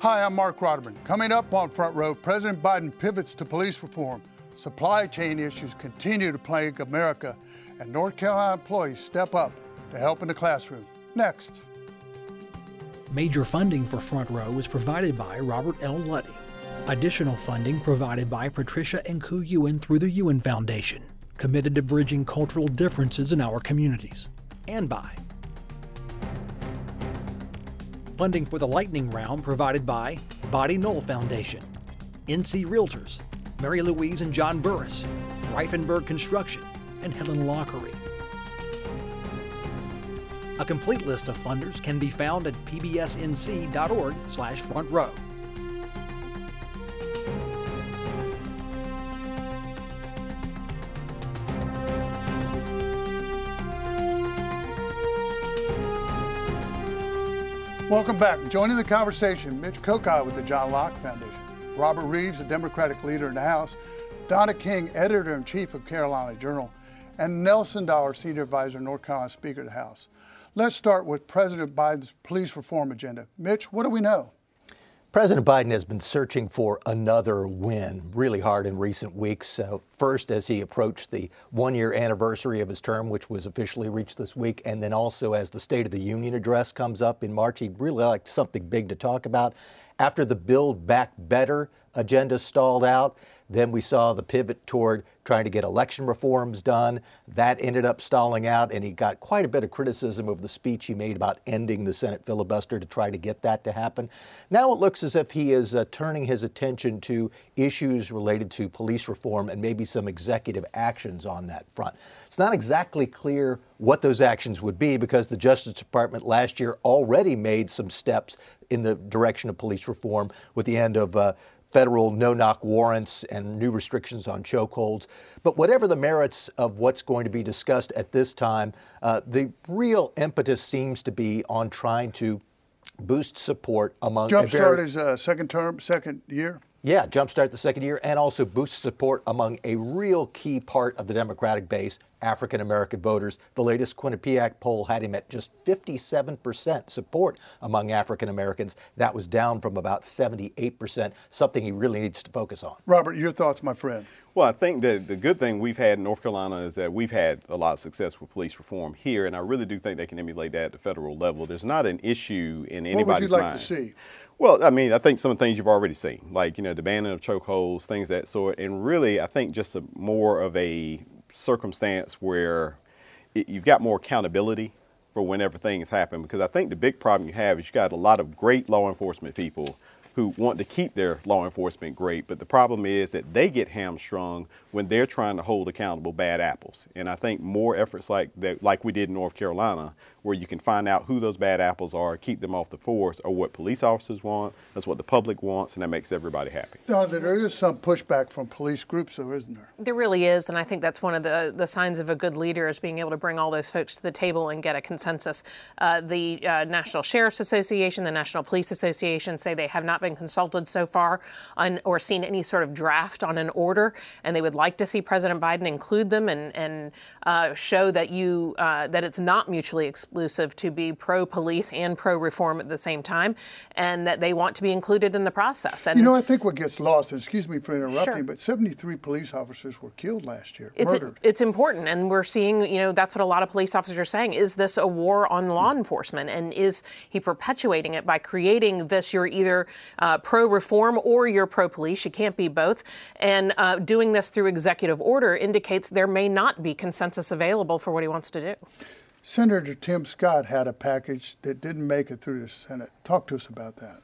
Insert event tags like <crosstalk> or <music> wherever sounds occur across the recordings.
Hi, I'm Marc Rotterman. Coming up on Front Row, President Biden pivots to police reform. Supply chain issues continue to plague America, and North Carolina employees step up to help in the classroom. Next. Major funding for Front Row is provided by Robert L. Luddy. Additional funding provided by Patricia and Ku Ewan through the Ewan Foundation, committed to bridging cultural differences in our communities. And by Funding for the lightning round provided by Body Knoll Foundation, NC Realtors, Mary Louise and John Burris, Reifenberg Construction, and Helen Lockery. A complete list of funders can be found at pbsnc.org Welcome back. Joining the conversation, Mitch Kokai with the John Locke Foundation, Robert Reives, the Democratic leader in the House, Donna King, editor in chief of Carolina Journal, and Nelson Dollar, senior advisor, North Carolina Speaker of the House. Let's start with President Biden's police reform agenda. Mitch, what do we know? President Biden has been searching for another win really hard in recent weeks. Uh, first, as he approached the one year anniversary of his term, which was officially reached this week, and then also as the State of the Union address comes up in March, he'd really like something big to talk about. After the Build Back Better agenda stalled out, then we saw the pivot toward trying to get election reforms done. That ended up stalling out, and he got quite a bit of criticism of the speech he made about ending the Senate filibuster to try to get that to happen. Now it looks as if he is uh, turning his attention to issues related to police reform and maybe some executive actions on that front. It's not exactly clear what those actions would be because the Justice Department last year already made some steps in the direction of police reform with the end of uh, federal no knock warrants and new restrictions on chokeholds. But whatever the merits of what's going to be discussed at this time, uh, the real impetus seems to be on trying to boost support among jumpstart his uh, second term, second year. Yeah, jumpstart the second year and also boost support among a real key part of the Democratic base, African American voters. The latest Quinnipiac poll had him at just 57% support among African Americans. That was down from about 78%, something he really needs to focus on. Robert, your thoughts, my friend. Well, I think that the good thing we've had in North Carolina is that we've had a lot of success with police reform here, and I really do think they can emulate that at the federal level. There's not an issue in anybody's mind. What would you like mind. to see? Well, I mean, I think some of the things you've already seen, like you know, the banning of chokeholds, things that sort, and really, I think just a, more of a circumstance where it, you've got more accountability for whenever things happen. Because I think the big problem you have is you got a lot of great law enforcement people who want to keep their law enforcement great, but the problem is that they get hamstrung when they're trying to hold accountable bad apples. And I think more efforts like that, like we did in North Carolina, where you can find out who those bad apples are, keep them off the force, are what police officers want. That's what the public wants, and that makes everybody happy. No, there is some pushback from police groups, though, isn't there? There really is, and I think that's one of the the signs of a good leader is being able to bring all those folks to the table and get a consensus. Uh, the uh, National Sheriff's Association, the National Police Association say they have not been consulted so far on or seen any sort of draft on an order, and they would like to see President Biden include them and and uh, show that you uh, that it's not mutually exclusive to be pro police and pro reform at the same time, and that they want to be included in the process. And you know, I think what gets lost, excuse me for interrupting, Sure. but 73 police officers were killed last year, it's murdered. it's important, and we're seeing you know that's what a lot of police officers are saying. Is this a war on law enforcement, and is he perpetuating it by creating this? You're either uh, pro reform or you're pro police. You can't be both, and uh, doing this through executive order indicates there may not be consensus available for what he wants to do. Senator Tim Scott had a package that didn't make it through the Senate. Talk to us about that.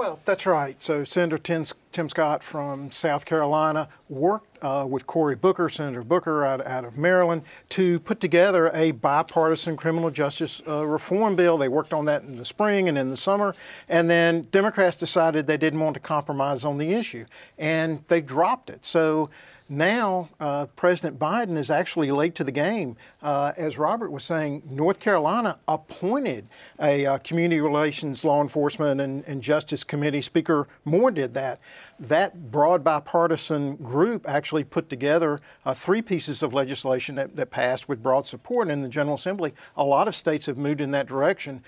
Well, that's right. So Senator Tim, Tim Scott from South Carolina worked uh, with Cory Booker, Senator Booker out, out of Maryland, to put together a bipartisan criminal justice uh, reform bill. They worked on that in the spring and in the summer, and then Democrats decided they didn't want to compromise on the issue, and they dropped it. So now uh, President Biden is actually late to the game. Uh, as Robert was saying, North Carolina appointed a uh, community relations, law enforcement, and, and justice committee. Speaker Moore did that. That broad bipartisan group actually put together uh, three pieces of legislation that, that passed with broad support in the General Assembly. A lot of states have moved in that direction.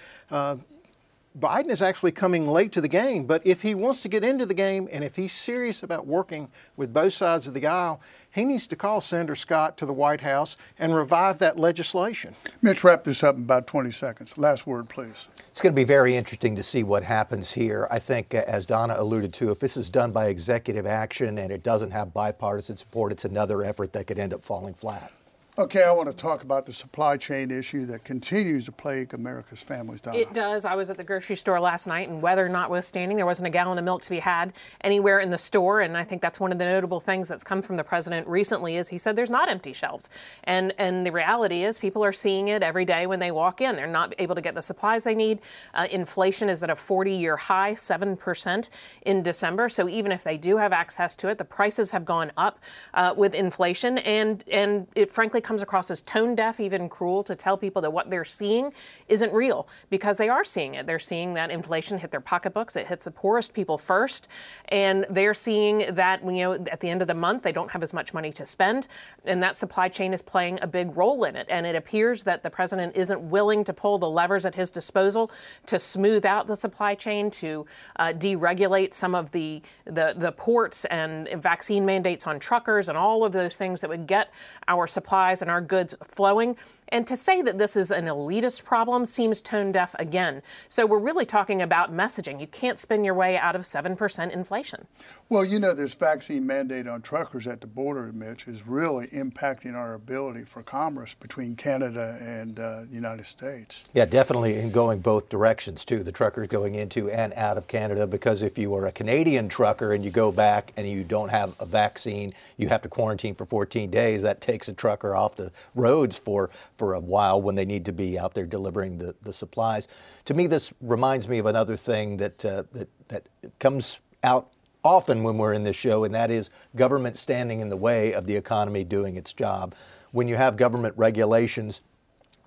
Biden is actually coming late to the game, but if he wants to get into the game and if he's serious about working with both sides of the aisle, he needs to call Senator Scott to the White House and revive that legislation. Mitch, wrap this up in about 20 seconds. Last word, please. It's going to be very interesting to see what happens here. I think, uh, as Donna alluded to, if this is done by executive action and it doesn't have bipartisan support, it's another effort that could end up falling flat. Okay, I want to talk about the supply chain issue that continues to plague America's families. Donna. It does. I was at the grocery store last night, and weather notwithstanding, there wasn't a gallon of milk to be had anywhere in the store. And I think that's one of the notable things that's come from the president recently is he said there's not empty shelves. And and the reality is people are seeing it every day when they walk in. They're not able to get the supplies they need. Uh, inflation is at a 40-year high, seven percent in December. So even if they do have access to it, the prices have gone up uh, with inflation, and and it frankly comes across as tone deaf, even cruel to tell people that what they're seeing isn't real because they are seeing it. They're seeing that inflation hit their pocketbooks. It hits the poorest people first. And they're seeing that, you know, at the end of the month, they don't have as much money to spend. And that supply chain is playing a big role in it. And it appears that the president isn't willing to pull the levers at his disposal to smooth out the supply chain, to uh, deregulate some of the, the, the ports and vaccine mandates on truckers and all of those things that would get our supplies and our goods flowing. And to say that this is an elitist problem seems tone deaf again. So we're really talking about messaging. You can't spin your way out of 7% inflation. Well, you know, this vaccine mandate on truckers at the border, Mitch, is really impacting our ability for commerce between Canada and uh, the United States. Yeah, definitely in going both directions, too. The truckers going into and out of Canada, because if you are a Canadian trucker and you go back and you don't have a vaccine, you have to quarantine for 14 days. That takes a trucker off the roads for, for a while when they need to be out there delivering the, the supplies. To me, this reminds me of another thing that, uh, that, that comes out often when we're in this show, and that is government standing in the way of the economy doing its job. When you have government regulations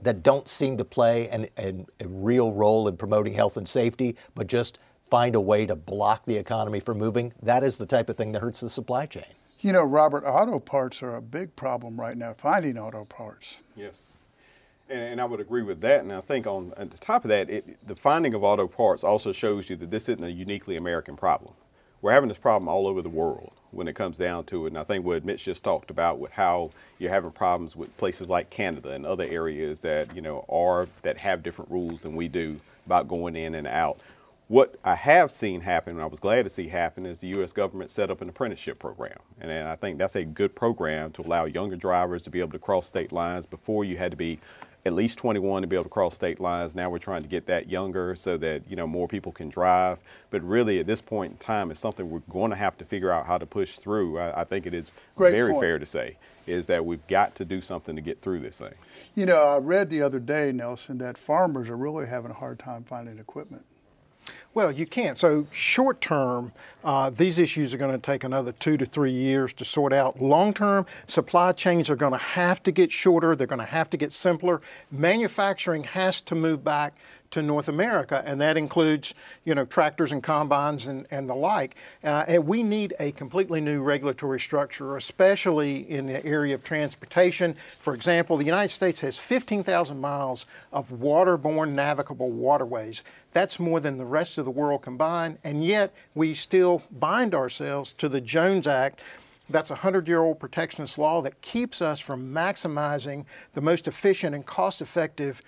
that don't seem to play an, an, a real role in promoting health and safety, but just find a way to block the economy from moving, that is the type of thing that hurts the supply chain. You know, Robert, auto parts are a big problem right now, finding auto parts. Yes. And, and, I would agree with that. And I think on at the top of that, it, the finding of auto parts also shows you that this isn't a uniquely American problem. We're having this problem all over the world when it comes down to it. And I think what Mitch just talked about with how you're having problems with places like Canada and other areas that, you know, are that have different rules than we do about going in and out. What I have seen happen, and I was glad to see happen, is the U.S. government set up an apprenticeship program. And, and I think that's a good program to allow younger drivers to be able to cross state lines. Before you had to be at least 21 to be able to cross state lines. Now we're trying to get that younger so that you know more people can drive. But really, at this point in time, it's something we're going to have to figure out how to push through. I, I think it is Great very point. fair to say is that we've got to do something to get through this thing. You know, I read the other day, Nelson, that farmers are really having a hard time finding equipment. Well, you can't. So, short term, uh, these issues are going to take another two to three years to sort out. Long term, supply chains are going to have to get shorter, they're going to have to get simpler. Manufacturing has to move back to North America, and that includes, you know, tractors and combines and, and the like. Uh, and we need a completely new regulatory structure, especially in the area of transportation. For example, the United States has 15,000 miles of waterborne navigable waterways. That's more than the rest of the world combined, and yet we still bind ourselves to the Jones Act. That's a 100 year old protectionist law that keeps us from maximizing the most efficient and cost effective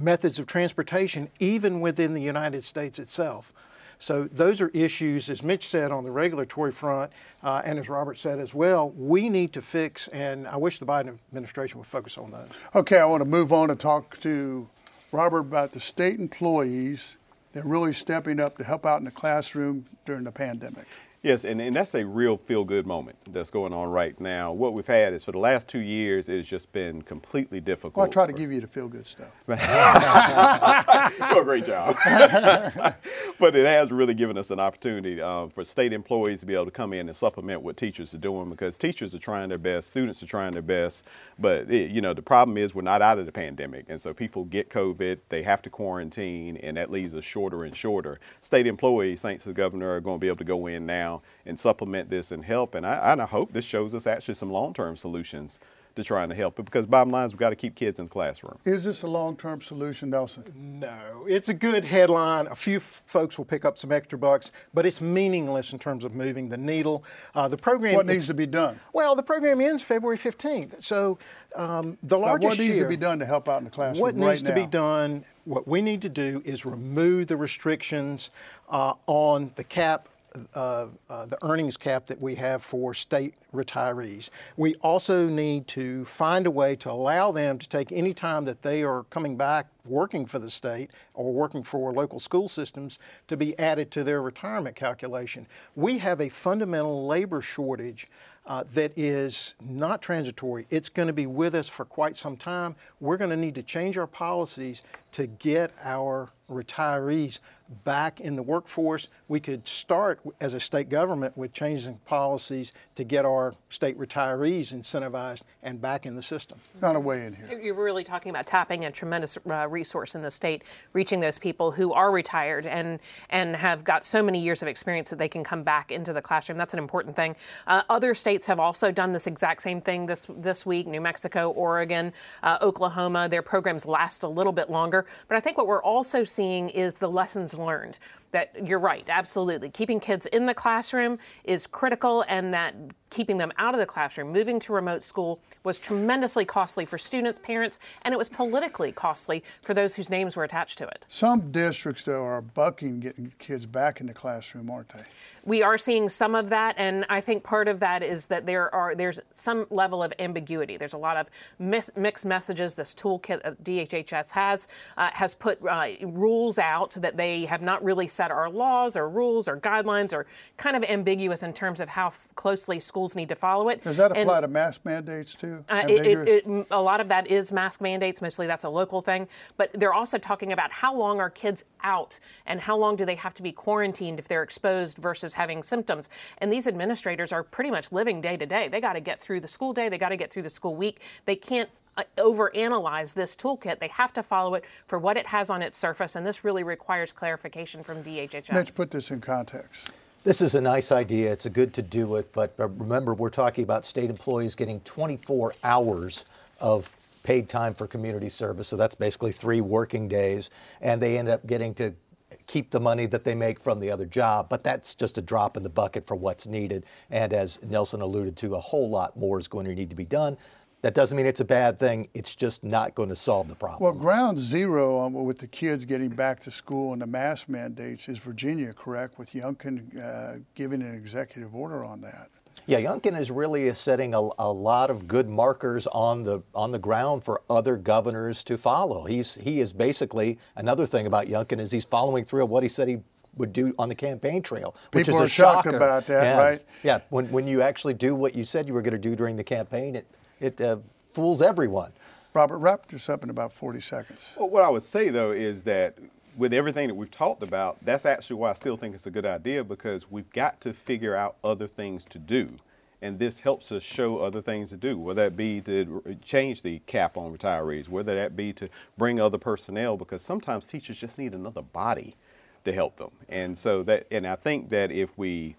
methods of transportation, even within the United States itself. So those are issues, as Mitch said, on the regulatory front, uh, and as Robert said as well, we need to fix, and I wish the Biden administration would focus on those. Okay, I want to move on and talk to Robert about the state employees that are really stepping up to help out in the classroom during the pandemic. Yes, and, and that's a real feel good moment that's going on right now. What we've had is for the last two years, it's just been completely difficult. Well, I try to give you the feel good stuff. <laughs> you do a great job. <laughs> but it has really given us an opportunity um, for state employees to be able to come in and supplement what teachers are doing because teachers are trying their best, students are trying their best. But, it, you know, the problem is we're not out of the pandemic. And so people get COVID, they have to quarantine, and that leaves us shorter and shorter. State employees, thanks to the governor, are going to be able to go in now and supplement this and help. And I, and I hope this shows us actually some long-term solutions to trying to help it because bottom line is we've got to keep kids in the classroom. Is this a long-term solution, Nelson? No, it's a good headline. A few f- folks will pick up some extra bucks, but it's meaningless in terms of moving the needle. Uh, the program. What needs to be done? Well, the program ends February 15th, so um, the Now, largest what needs to be done to help out in the classroom What right needs to be done, what we need to do is remove the restrictions uh, on the cap, uh, uh, the earnings cap that we have for state retirees. We also need to find a way to allow them to take any time that they are coming back working for the state or working for local school systems to be added to their retirement calculation. We have a fundamental labor shortage uh, that is not transitory. It's going to be with us for quite some time. We're going to need to change our policies to get our retirees back in the workforce. We could start as a state government with changing policies to get our state retirees incentivized and back in the system. Not a way in here. You're really talking about tapping a tremendous uh, resource in the state, reaching those people who are retired and and have got so many years of experience that they can come back into the classroom. That's an important thing. Uh, other states have also done this exact same thing this this week. New Mexico, Oregon, uh, Oklahoma. Their programs last a little bit longer. But I think what we're also seeing is the lessons learned. That you're right, absolutely. Keeping kids in the classroom is critical, and that keeping them out of the classroom, moving to remote school, was tremendously costly for students, parents, and it was politically costly for those whose names were attached to it. Some districts, though, are bucking getting kids back in the classroom, aren't they? we are seeing some of that, and I think part of that is that there are there's some level of ambiguity. There's a lot of mixed messages. This toolkit that DHHS has uh, has put uh, rules out that they have not really set our laws or rules or guidelines are kind of ambiguous in terms of how f- closely schools need to follow it. Does that And- apply to mask mandates too? uh, it, it, it, a lot of that is mask mandates. Mostly that's a local thing. But they're also talking about how long are kids out and how long do they have to be quarantined if they're exposed versus having symptoms. And these administrators are pretty much living day to day. They got to get through the school day. They got to get through the school week. They can't overanalyze this toolkit. They have to follow it for what it has on its surface. And this really requires clarification from DHHS. Let's put this in context. This is a nice idea. It's a good to do it, but uh, remember, we're talking about state employees getting 24 hours of paid time for community service. So that's basically three working days, and they end up getting to keep the money that they make from the other job. But that's just a drop in the bucket for what's needed. And as Nelson alluded to, a whole lot more is going to need to be done. That doesn't mean it's a bad thing. It's just not going to solve the problem. Well, ground zero on, with the kids getting back to school and the mask mandates is Virginia, correct? With Youngkin uh, giving an executive order on that. Yeah, Youngkin is really setting a, a lot of good markers on the on the ground for other governors to follow. He's he is basically another thing about Youngkin is he's following through on what he said he would do on the campaign trail, which People is are a shocked shocker. about that, Yeah. right? Yeah, when when you actually do what you said you were going to do during the campaign, it it uh, fools everyone. Robert, wrap this up in about 40 seconds. Well, what I would say though is that with everything that we've talked about, that's actually why I still think it's a good idea because we've got to figure out other things to do. And this helps us show other things to do, whether that be to change the cap on retirees, whether that be to bring other personnel, because sometimes teachers just need another body to help them. And so that, and I think that if we,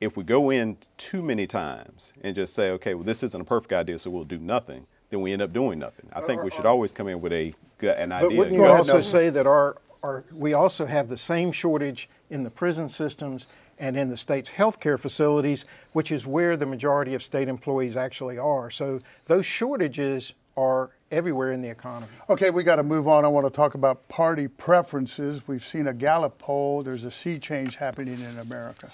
if we go in too many times and just say, okay, well, this isn't a perfect idea, so we'll do nothing, then we end up doing nothing. I think we should always come in with a good, an But wouldn't you also Nelson. say that our, our, we also have the same shortage in the prison systems and in the state's healthcare facilities, which is where the majority of state employees actually are. So those shortages are everywhere in the economy. Okay, we got to move on. I want to talk about party preferences. We've seen a Gallup poll. There's a sea change happening in America.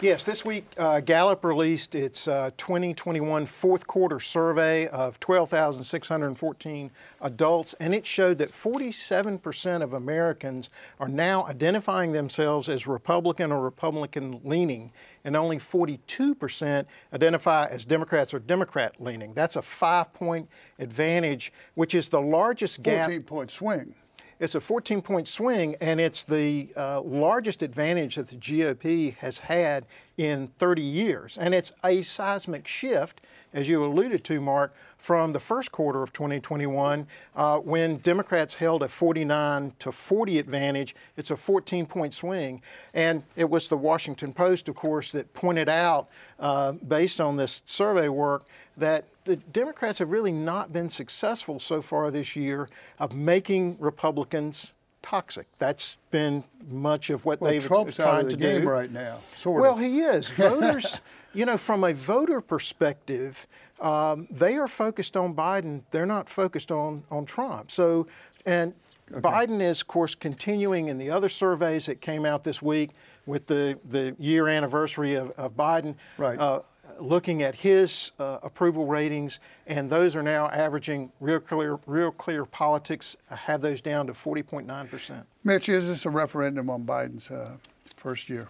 Yes, this week uh, Gallup released its uh, 2021 fourth quarter survey of 12,614 adults, and it showed that 47% of Americans are now identifying themselves as Republican or Republican leaning, and only 42% identify as Democrats or Democrat leaning. That's a five point advantage, which is the largest gap. 14 point swing. It's a 14 point swing, and it's the uh, largest advantage that the GOP has had in 30 years. And it's a seismic shift, as you alluded to, Mark, from the first quarter of 2021 uh, when Democrats held a 49 to 40 advantage. It's a 14 point swing. And it was the Washington Post, of course, that pointed out, uh, based on this survey work, that the Democrats have really not been successful so far this year of making Republicans toxic. That's been much of what well, they've Trump's tried out of the to game do. right now. Sort well, of. he is. <laughs> Voters, you know, from a voter perspective, um, they are focused on Biden. They're not focused on on Trump. So, and Biden is, of course, continuing in the other surveys that came out this week with the the year anniversary of, of Biden. Right. Uh, looking at his uh, approval ratings, and those are now averaging real clear, real clear politics have those down to 40.9 percent. Mitch, is this a referendum on Biden's uh, first year?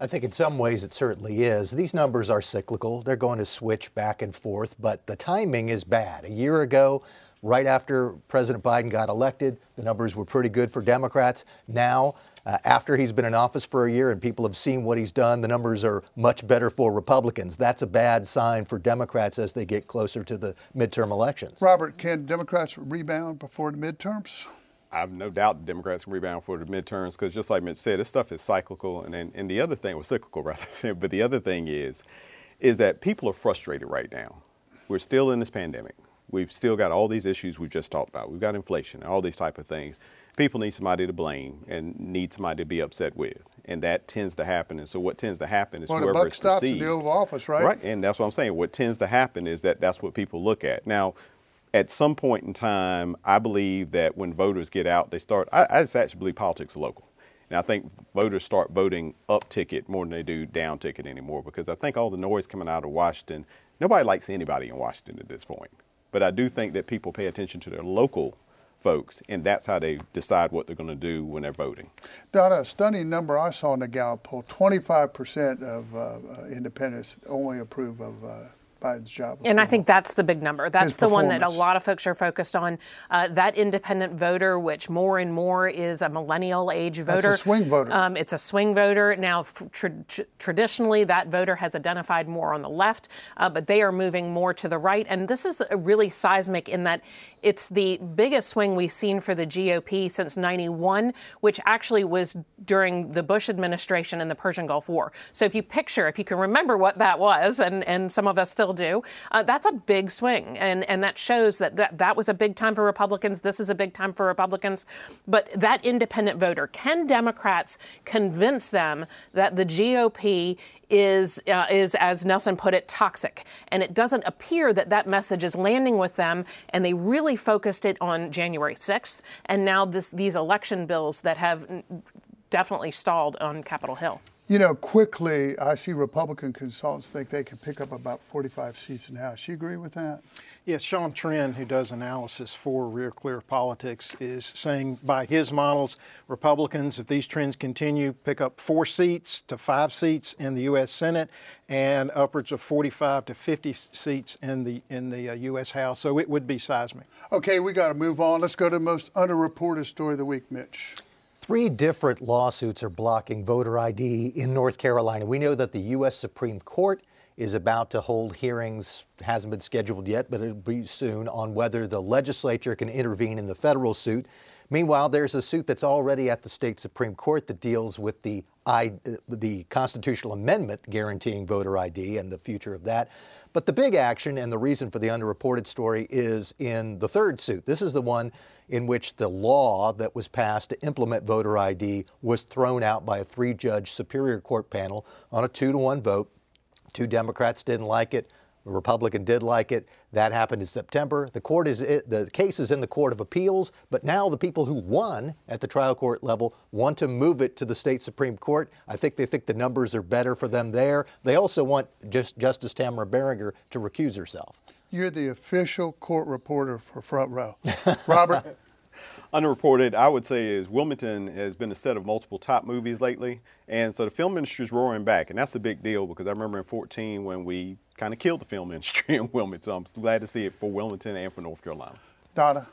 I think in some ways it certainly is. These numbers are cyclical. They're going to switch back and forth, but the timing is bad. A year ago, right after President Biden got elected, the numbers were pretty good for Democrats. Now, uh, after he's been in office for a year and people have seen what he's done, the numbers are much better for Republicans. That's a bad sign for Democrats as they get closer to the midterm elections. Robert, can Democrats rebound before the midterms? I have no doubt the Democrats can rebound for the midterms because, just like Mitch said, this stuff is cyclical. And then, and the other thing was cyclical, rather. <laughs> but the other thing is, is that people are frustrated right now. We're still in this pandemic. We've still got all these issues we've just talked about. We've got inflation, and all these type of things. People need somebody to blame and need somebody to be upset with, and that tends to happen. And so, what tends to happen is Well, the whoever buck is stops perceived, the Oval Office, right? Right, and that's what I'm saying. What tends to happen is that that's what people look at. Now, at some point in time, I believe that when voters get out, they start. I, I just actually believe politics is local. And I think voters start voting up ticket more than they do down ticket anymore because I think all the noise coming out of Washington, nobody likes anybody in Washington at this point. But I do think that people pay attention to their local folks, and that's how they decide what they're going to do when they're voting. Donna, a stunning number I saw in the Gallup poll 25% of uh, independents only approve of uh, Biden's job. And I think that's the big number. That's the one that a lot of folks are focused on. Uh, that independent voter, which more and more is a millennial age voter. a swing voter. Um, it's a swing voter. Now, f- tra- traditionally, that voter has identified more on the left, uh, but they are moving more to the right. And this is really seismic in that it's the biggest swing we've seen for the GOP since 91, which actually was during the Bush administration and the Persian Gulf War. So if you picture, if you can remember what that was, and, and some of us still do, uh, that's a big swing. And, and that shows that, that that was a big time for Republicans. This is a big time for Republicans. But that independent voter, can Democrats convince them that the GOP is uh, is as Nelson put it toxic and it doesn't appear that that message is landing with them and they really focused it on January 6th and now this these election bills that have definitely stalled on Capitol Hill. You know, quickly, I see Republican consultants think they can pick up about 45 seats in the House. You agree with that? Yes, Sean Trende, who does analysis for Real Clear Politics, is saying by his models, Republicans, if these trends continue, pick up four seats to five seats in the U.S. Senate and upwards of 45 to 50 seats in the in the uh, U.S. House. So it would be seismic. Okay, we got to move on. Let's go to the most underreported story of the week, Mitch. Three different lawsuits are blocking voter ID in North Carolina. We know that the U.S. Supreme Court is about to hold hearings, hasn't been scheduled yet, but it'll be soon, on whether the legislature can intervene in the federal suit. Meanwhile, there's a suit that's already at the state Supreme Court that deals with the, I, the constitutional amendment guaranteeing voter ID and the future of that. But the big action and the reason for the underreported story is in the third suit. This is the one in which the law that was passed to implement voter ID was thrown out by a three judge Superior Court panel on a two to one vote. Two Democrats didn't like it. A Republican did like it. That happened in September. The court is the case is in the Court of Appeals, but now the people who won at the trial court level want to move it to the state Supreme Court. I think they think the numbers are better for them there. They also want just Justice Tamara Barringer to recuse herself. You're the official court reporter for Front Row. Robert? <laughs> Underreported, I would say, is Wilmington has been a set of multiple top movies lately. And so the film industry is roaring back. And that's a big deal because I remember in 14 when we kind of killed the film industry in Wilmington. So I'm glad to see it for Wilmington and for North Carolina. Donna?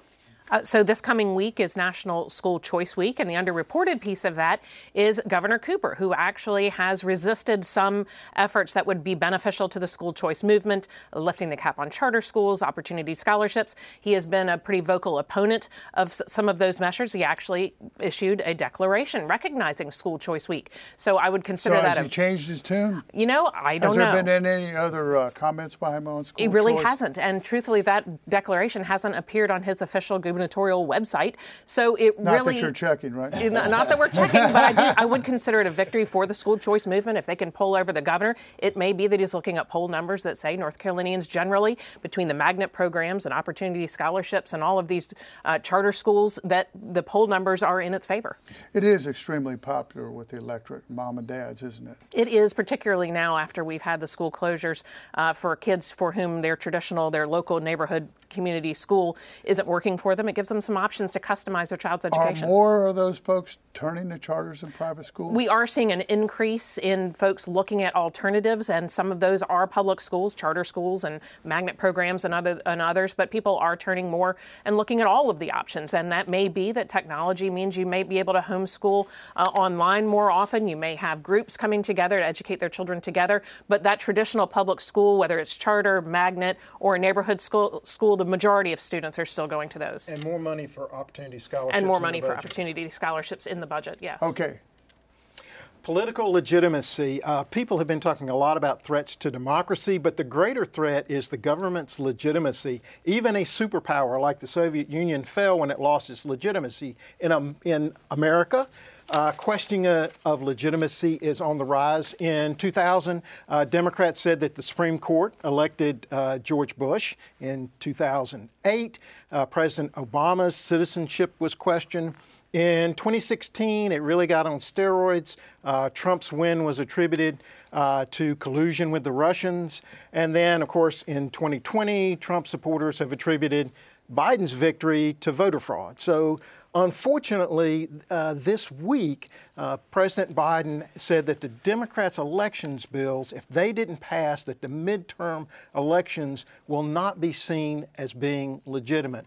Uh, so this coming week is National School Choice Week, and the underreported piece of that is Governor Cooper, who actually has resisted some efforts that would be beneficial to the school choice movement, lifting the cap on charter schools, opportunity scholarships. He has been a pretty vocal opponent of some of those measures. He actually issued a declaration recognizing School Choice Week. So I would consider So that has a he changed his tune? you know, I don't know. Has there know. been any other uh, comments by him on school It really choice? hasn't. And truthfully, that declaration hasn't appeared on his official gubernatorial website. So it Not really. Not that you're checking, right? Not, not that we're checking, but I do. I would consider it a victory for the school choice movement if they can pull over the governor. It may be that he's looking at poll numbers that say North Carolinians generally, between the magnet programs and opportunity scholarships and all of these uh, charter schools, that the poll numbers are in its favor. It is extremely popular with the electorate, mom and dads, isn't it? It is, particularly now after we've had the school closures uh, for kids for whom their traditional, their local neighborhood community school isn't working for them. It gives them some options to customize their child's education. Are more of those folks turning to charters and private schools? We are seeing an increase in folks looking at alternatives, and some of those are public schools, charter schools, and magnet programs, and other and others. But people are turning more and looking at all of the options, and that may be that technology means you may be able to homeschool uh, online more often. You may have groups coming together to educate their children together. But that traditional public school, whether it's charter, magnet, or a neighborhood school, school, the majority of students are still going to those, And more money for opportunity scholarships. and more money for opportunity scholarships in the budget. Yes. Okay. Political legitimacy. Uh, people have been talking a lot about threats to democracy, but the greater threat is the government's legitimacy. Even a superpower like the Soviet Union fell when it lost its legitimacy. In, um, in America, uh, questioning uh, of legitimacy is on the rise. In 2000, uh, Democrats said that the Supreme Court elected uh, George Bush. In 2008, uh, President Obama's citizenship was questioned. In 2016, it really got on steroids. Uh, Trump's win was attributed uh, to collusion with the Russians. And then, of course, in 2020, Trump supporters have attributed Biden's victory to voter fraud. So, unfortunately, uh, this week, uh, President Biden said that the Democrats' elections bills, if they didn't pass, that the midterm elections will not be seen as being legitimate.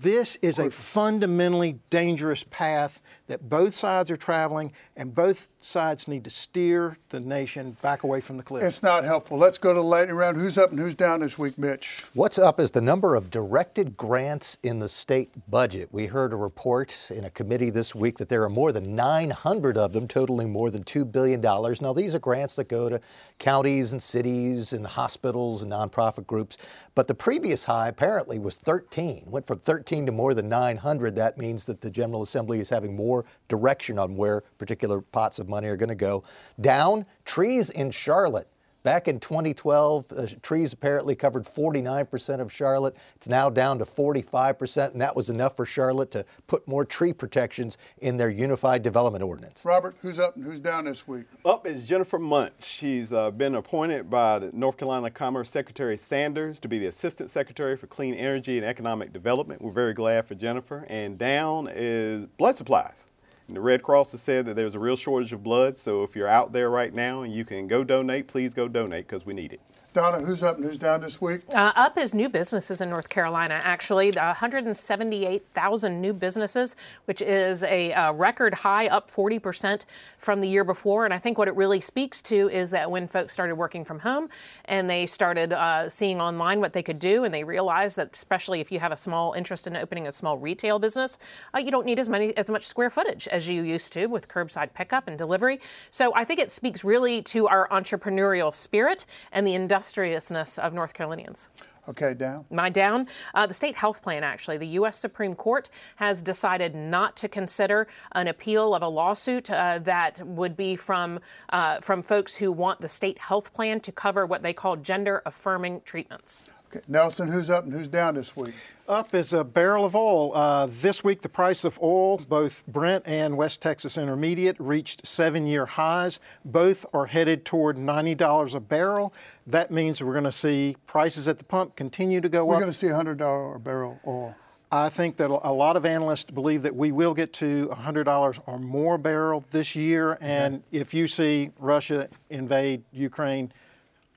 This is a fundamentally dangerous path that both sides are traveling, and both sides need to steer the nation back away from the cliff. It's not helpful. Let's go to the lightning round. Who's up and who's down this week, Mitch? What's up is the number of directed grants in the state budget. We heard a report in a committee this week that there are more than 900 of them, totaling more than $2 billion. Now, these are grants that go to counties and cities and hospitals and nonprofit groups. But the previous high apparently was 13. Went from 13 to more than 900. That means that the General Assembly is having more direction on where particular pots of money are going to go. Down, trees in Charlotte. Back in 2012, uh, trees apparently covered 49% of Charlotte. It's now down to 45%, and that was enough for Charlotte to put more tree protections in their Unified Development Ordinance. Robert, who's up and who's down this week? Up is Jennifer Mundt. She's uh, been appointed by the North Carolina Commerce Secretary Sanders to be the Assistant Secretary for Clean Energy and Economic Development. We're very glad for Jennifer. And down is blood supplies. And the Red Cross has said that there's a real shortage of blood, so if you're out there right now and you can go donate, please go donate because we need it. Donna, who's up and who's down this week? Uh, up is new businesses in North Carolina, actually. The 178,000 new businesses, which is a uh, record high, up 40% from the year before. And I think what it really speaks to is that when folks started working from home and they started uh, seeing online what they could do, and they realized that, especially if you have a small interest in opening a small retail business, uh, you don't need as many as much square footage as you used to with curbside pickup and delivery. So I think it speaks really to our entrepreneurial spirit and the industrialness of North Carolinians. Okay, down. My down, uh, the state health plan, actually. The U.S. Supreme Court has decided not to consider an appeal of a lawsuit uh, that would be from, uh, from folks who want the state health plan to cover what they call gender affirming treatments. Okay, Nelson, who's up and who's down this week? Up is a barrel of oil. Uh, this week, the price of oil, both Brent and West Texas Intermediate, reached seven year highs. Both are headed toward $90 a barrel. That means we're going to see prices at the pump continue to go up. We're going to see a $100 a barrel oil. I think that a lot of analysts believe that we will get to $100 or more barrel this year. And if you see Russia invade Ukraine,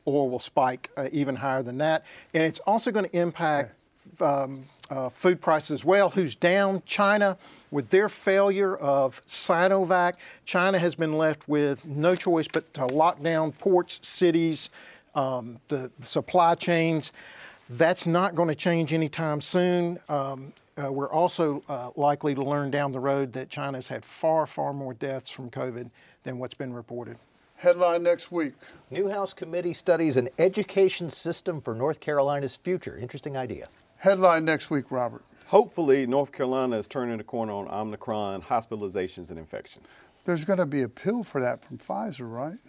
oil will spike uh, even higher than that. And it's also going to impact um, uh, food prices as well. Who's down? China, with their failure of Sinovac, China has been left with no choice but to lock down ports, cities, um, the, the supply chains. That's not going to change anytime soon. Um, uh, we're also uh, likely to learn down the road that China's had far, far more deaths from COVID than what's been reported. Headline next week. New House Committee studies an education system for North Carolina's future. Interesting idea. Headline next week, Robert. Hopefully, North Carolina is turning the corner on Omicron hospitalizations and infections. There's going to be a pill for that from Pfizer, right?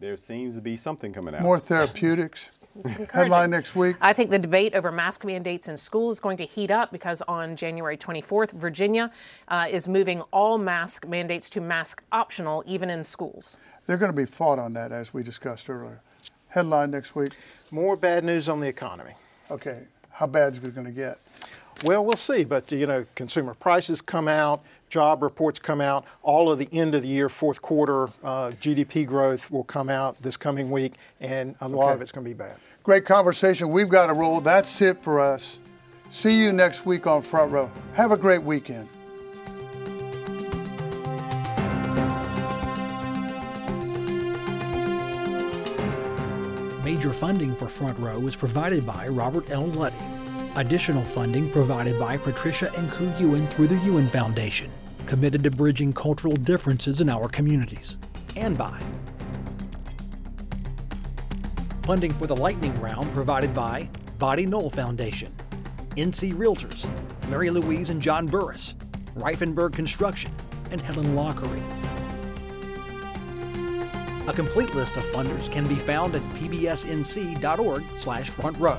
There seems to be something coming out. More therapeutics. <laughs> Headline next week. I think the debate over mask mandates in school is going to heat up because on January 24th, Virginia uh, is moving all mask mandates to mask optional, even in schools. They're going to be fought on that, as we discussed earlier. Headline next week. More bad news on the economy. Okay, how bad is it going to get? Well, we'll see. But you know, consumer prices come out, job reports come out. All of the end of the year, fourth quarter uh, GDP growth will come out this coming week, and a lot Okay. of it's going to be bad. Great conversation. We've got to roll. That's it for us. See you next week on Front Row. Have a great weekend. Major funding for Front Row is provided by Robert L. Luddy. Additional funding provided by Patricia and Ku Ewan through the Ewan Foundation, committed to bridging cultural differences in our communities. And by funding for the lightning round provided by Body Knoll Foundation, NC Realtors, Mary Louise and John Burris, Reifenberg Construction, and Helen Lockery. A complete list of funders can be found at pbsnc.org/front row.